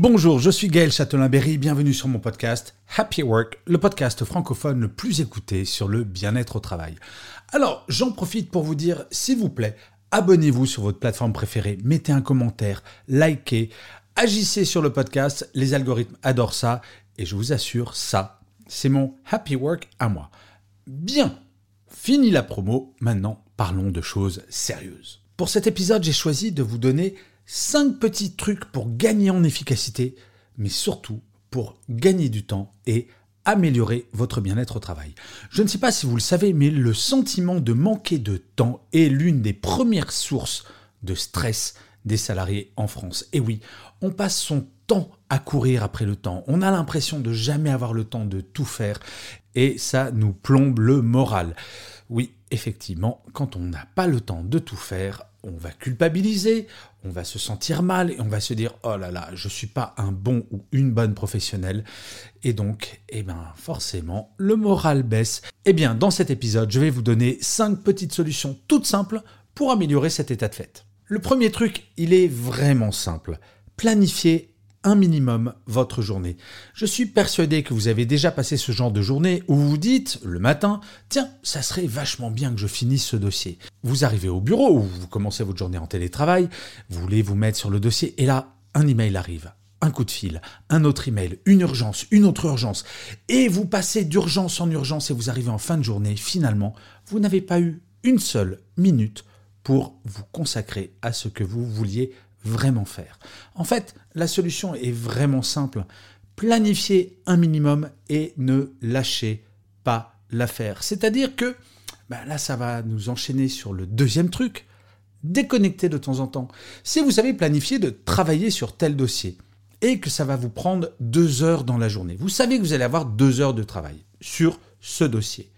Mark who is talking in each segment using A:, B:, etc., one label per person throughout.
A: Bonjour, je suis Gaël Châtelain-Berry, bienvenue sur mon podcast Happy Work, le podcast francophone le plus écouté sur le bien-être au travail. Alors, j'en profite pour vous dire, s'il vous plaît, abonnez-vous sur votre plateforme préférée, mettez un commentaire, likez, agissez sur le podcast, les algorithmes adorent ça, et je vous assure, ça, c'est mon Happy Work à moi. Bien, fini la promo, maintenant parlons de choses sérieuses. Pour cet épisode, j'ai choisi de vous donner 5 petits trucs pour gagner en efficacité, mais surtout pour gagner du temps et améliorer votre bien-être au travail. Je ne sais pas si vous le savez, mais le sentiment de manquer de temps est l'une des premières sources de stress des salariés en France. Et oui, on passe son temps à courir après le temps. On a l'impression de jamais avoir le temps de tout faire et ça nous plombe le moral. Oui, effectivement, quand on n'a pas le temps de tout faire, on va culpabiliser, on va se sentir mal et on va se dire oh là là, je suis pas un bon ou une bonne professionnelle et donc eh ben forcément le moral baisse. Eh bien dans cet épisode, je vais vous donner 5 petites solutions toutes simples pour améliorer cet état de fait. Le premier truc, il est vraiment simple. Planifier minimum votre journée. Je suis persuadé que vous avez déjà passé ce genre de journée où vous vous dites le matin, tiens, ça serait vachement bien que je finisse ce dossier. Vous arrivez au bureau ou vous commencez votre journée en télétravail, vous voulez vous mettre sur le dossier et là, un email arrive. Un coup de fil, un autre email, une urgence, une autre urgence. Et vous passez d'urgence en urgence et vous arrivez en fin de journée. Finalement, vous n'avez pas eu une seule minute pour vous consacrer à ce que vous vouliez vraiment faire. En fait, la solution est vraiment simple. Planifiez un minimum et ne lâchez pas l'affaire. C'est-à-dire que ben là, ça va nous enchaîner sur le deuxième truc. Déconnecter de temps en temps. Si vous avez planifié de travailler sur tel dossier et que ça va vous prendre deux heures dans la journée, vous savez que vous allez avoir deux heures de travail sur ce dossier.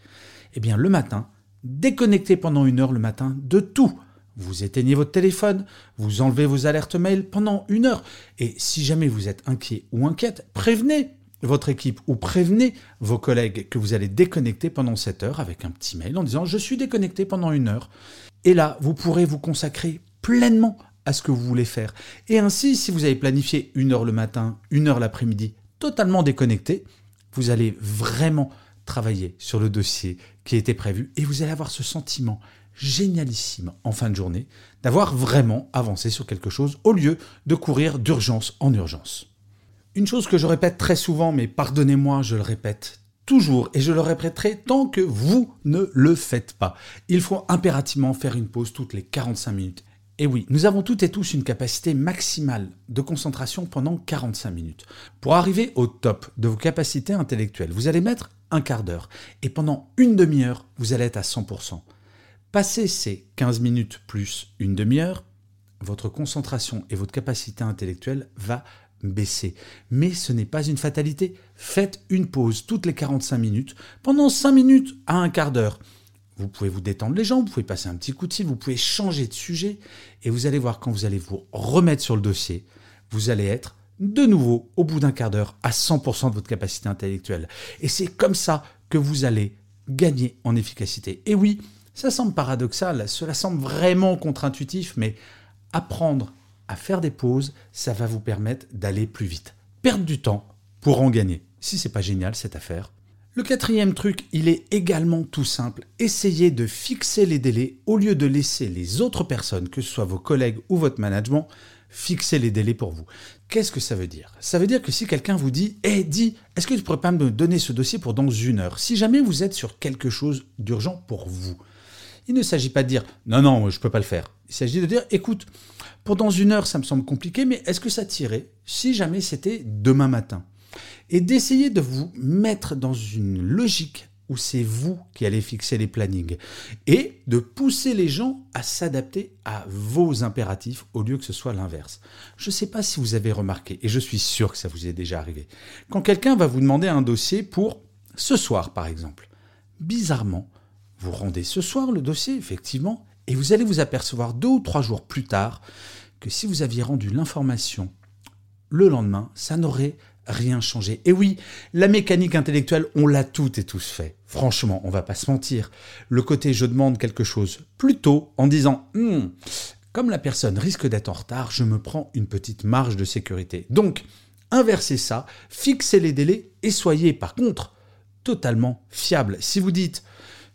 A: Eh bien, le matin, déconnectez pendant une heure le matin de tout vous éteignez votre téléphone, vous enlevez vos alertes mail pendant une heure. Et si jamais vous êtes inquiet ou inquiète, prévenez votre équipe ou prévenez vos collègues que vous allez déconnecter pendant cette heure avec un petit mail en disant je suis déconnecté pendant une heure. Et là, vous pourrez vous consacrer pleinement à ce que vous voulez faire. Et ainsi, si vous avez planifié une heure le matin, une heure l'après-midi, totalement déconnecté, vous allez vraiment travailler sur le dossier qui était prévu et vous allez avoir ce sentiment génialissime en fin de journée d'avoir vraiment avancé sur quelque chose au lieu de courir d'urgence en urgence. Une chose que je répète très souvent, mais pardonnez-moi, je le répète toujours et je le répéterai tant que vous ne le faites pas. Il faut impérativement faire une pause toutes les 45 minutes. Et oui, nous avons toutes et tous une capacité maximale de concentration pendant 45 minutes. Pour arriver au top de vos capacités intellectuelles, vous allez mettre un quart d'heure et pendant une demi-heure, vous allez être à 100%. Passez ces 15 minutes plus une demi-heure, votre concentration et votre capacité intellectuelle va baisser. Mais ce n'est pas une fatalité. Faites une pause toutes les 45 minutes, pendant 5 minutes à un quart d'heure. Vous pouvez vous détendre les jambes, vous pouvez passer un petit coup de fil, vous pouvez changer de sujet, et vous allez voir quand vous allez vous remettre sur le dossier, vous allez être de nouveau, au bout d'un quart d'heure, à 100% de votre capacité intellectuelle. Et c'est comme ça que vous allez gagner en efficacité. Et oui, ça semble paradoxal, cela semble vraiment contre-intuitif, mais apprendre à faire des pauses, ça va vous permettre d'aller plus vite. Perdre du temps pour en gagner. Si c'est pas génial cette affaire. Le quatrième truc, il est également tout simple. Essayez de fixer les délais au lieu de laisser les autres personnes, que ce soit vos collègues ou votre management, fixer les délais pour vous. Qu'est-ce que ça veut dire? Ça veut dire que si quelqu'un vous dit Eh, dis, est-ce que tu pourrais pas me donner ce dossier pour dans une heure? Si jamais vous êtes sur quelque chose d'urgent pour vous, il ne s'agit pas de dire non, non, je ne peux pas le faire. Il s'agit de dire écoute, pendant une heure, ça me semble compliqué, mais est-ce que ça tirait si jamais c'était demain matin? Et d'essayer de vous mettre dans une logique où c'est vous qui allez fixer les plannings et de pousser les gens à s'adapter à vos impératifs au lieu que ce soit l'inverse. Je ne sais pas si vous avez remarqué, et je suis sûr que ça vous est déjà arrivé, quand quelqu'un va vous demander un dossier pour ce soir par exemple, bizarrement, vous rendez ce soir le dossier, effectivement, et vous allez vous apercevoir deux ou trois jours plus tard que si vous aviez rendu l'information le lendemain, ça n'aurait rien changé. Et oui, la mécanique intellectuelle, on l'a toutes et tous fait. Franchement, on va pas se mentir. Le côté je demande quelque chose plutôt en disant hmm, comme la personne risque d'être en retard, je me prends une petite marge de sécurité. Donc, inversez ça, fixez les délais et soyez par contre totalement fiable. Si vous dites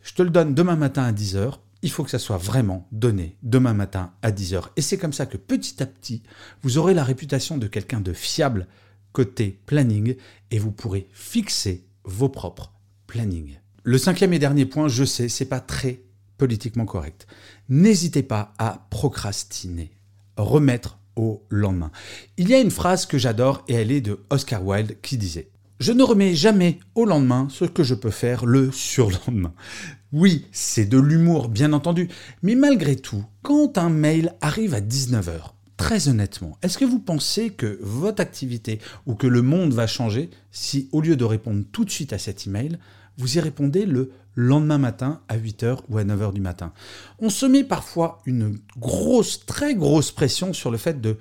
A: je te le donne demain matin à 10h, il faut que ça soit vraiment donné demain matin à 10h. Et c'est comme ça que petit à petit, vous aurez la réputation de quelqu'un de fiable côté planning et vous pourrez fixer vos propres plannings. Le cinquième et dernier point, je sais, c'est pas très politiquement correct. N'hésitez pas à procrastiner, remettre au lendemain. Il y a une phrase que j'adore et elle est de Oscar Wilde qui disait Je ne remets jamais au lendemain ce que je peux faire le surlendemain. Oui, c'est de l'humour, bien entendu, mais malgré tout, quand un mail arrive à 19h, Très honnêtement, est-ce que vous pensez que votre activité ou que le monde va changer si, au lieu de répondre tout de suite à cet email, vous y répondez le lendemain matin à 8h ou à 9h du matin? On se met parfois une grosse, très grosse pression sur le fait de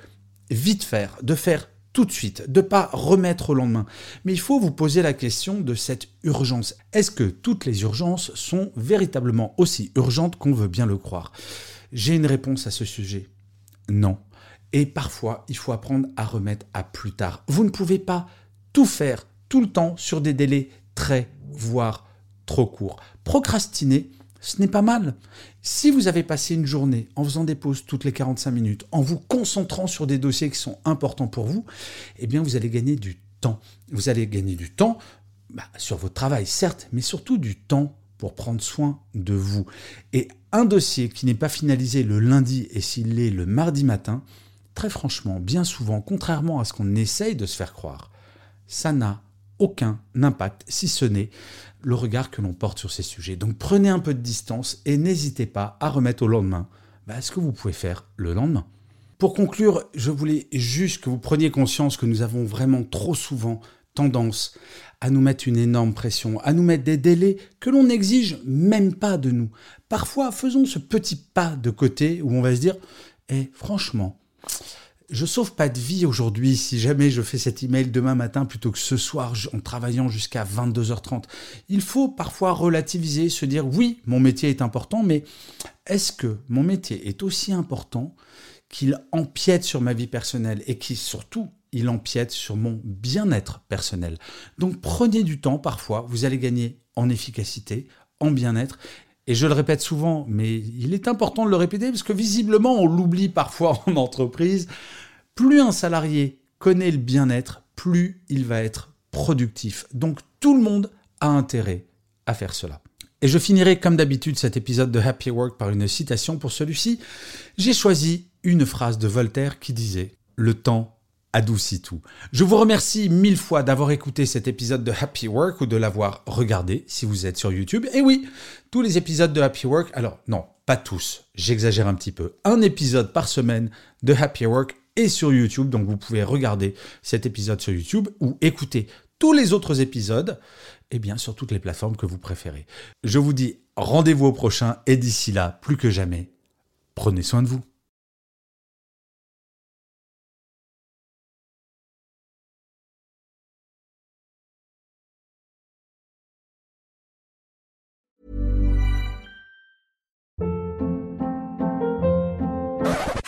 A: vite faire, de faire tout de suite, de pas remettre au lendemain. Mais il faut vous poser la question de cette urgence. Est-ce que toutes les urgences sont véritablement aussi urgentes qu'on veut bien le croire? J'ai une réponse à ce sujet. Non. Et parfois, il faut apprendre à remettre à plus tard. Vous ne pouvez pas tout faire tout le temps sur des délais très, voire trop courts. Procrastiner, ce n'est pas mal. Si vous avez passé une journée en faisant des pauses toutes les 45 minutes, en vous concentrant sur des dossiers qui sont importants pour vous, eh bien vous allez gagner du temps. Vous allez gagner du temps bah, sur votre travail, certes, mais surtout du temps pour prendre soin de vous. Et un dossier qui n'est pas finalisé le lundi et s'il l'est le mardi matin, très franchement, bien souvent, contrairement à ce qu'on essaye de se faire croire, ça n'a aucun impact, si ce n'est le regard que l'on porte sur ces sujets. Donc prenez un peu de distance et n'hésitez pas à remettre au lendemain bah, ce que vous pouvez faire le lendemain. Pour conclure, je voulais juste que vous preniez conscience que nous avons vraiment trop souvent tendance à nous mettre une énorme pression, à nous mettre des délais que l'on n'exige même pas de nous. Parfois, faisons ce petit pas de côté où on va se dire, eh, franchement, je sauve pas de vie aujourd'hui si jamais je fais cet email demain matin plutôt que ce soir en travaillant jusqu'à 22h30. Il faut parfois relativiser, se dire oui, mon métier est important, mais est-ce que mon métier est aussi important qu'il empiète sur ma vie personnelle et qui surtout il empiète sur mon bien-être personnel? Donc prenez du temps parfois, vous allez gagner en efficacité, en bien-être et je le répète souvent, mais il est important de le répéter parce que visiblement on l'oublie parfois en entreprise, plus un salarié connaît le bien-être, plus il va être productif. Donc tout le monde a intérêt à faire cela. Et je finirai comme d'habitude cet épisode de Happy Work par une citation pour celui-ci. J'ai choisi une phrase de Voltaire qui disait ⁇ Le temps adoucit tout. Je vous remercie mille fois d'avoir écouté cet épisode de Happy Work ou de l'avoir regardé si vous êtes sur YouTube. Et oui, tous les épisodes de Happy Work, alors non, pas tous, j'exagère un petit peu. Un épisode par semaine de Happy Work est sur YouTube, donc vous pouvez regarder cet épisode sur YouTube ou écouter tous les autres épisodes, et eh bien sur toutes les plateformes que vous préférez. Je vous dis rendez-vous au prochain et d'ici là, plus que jamais, prenez soin de vous.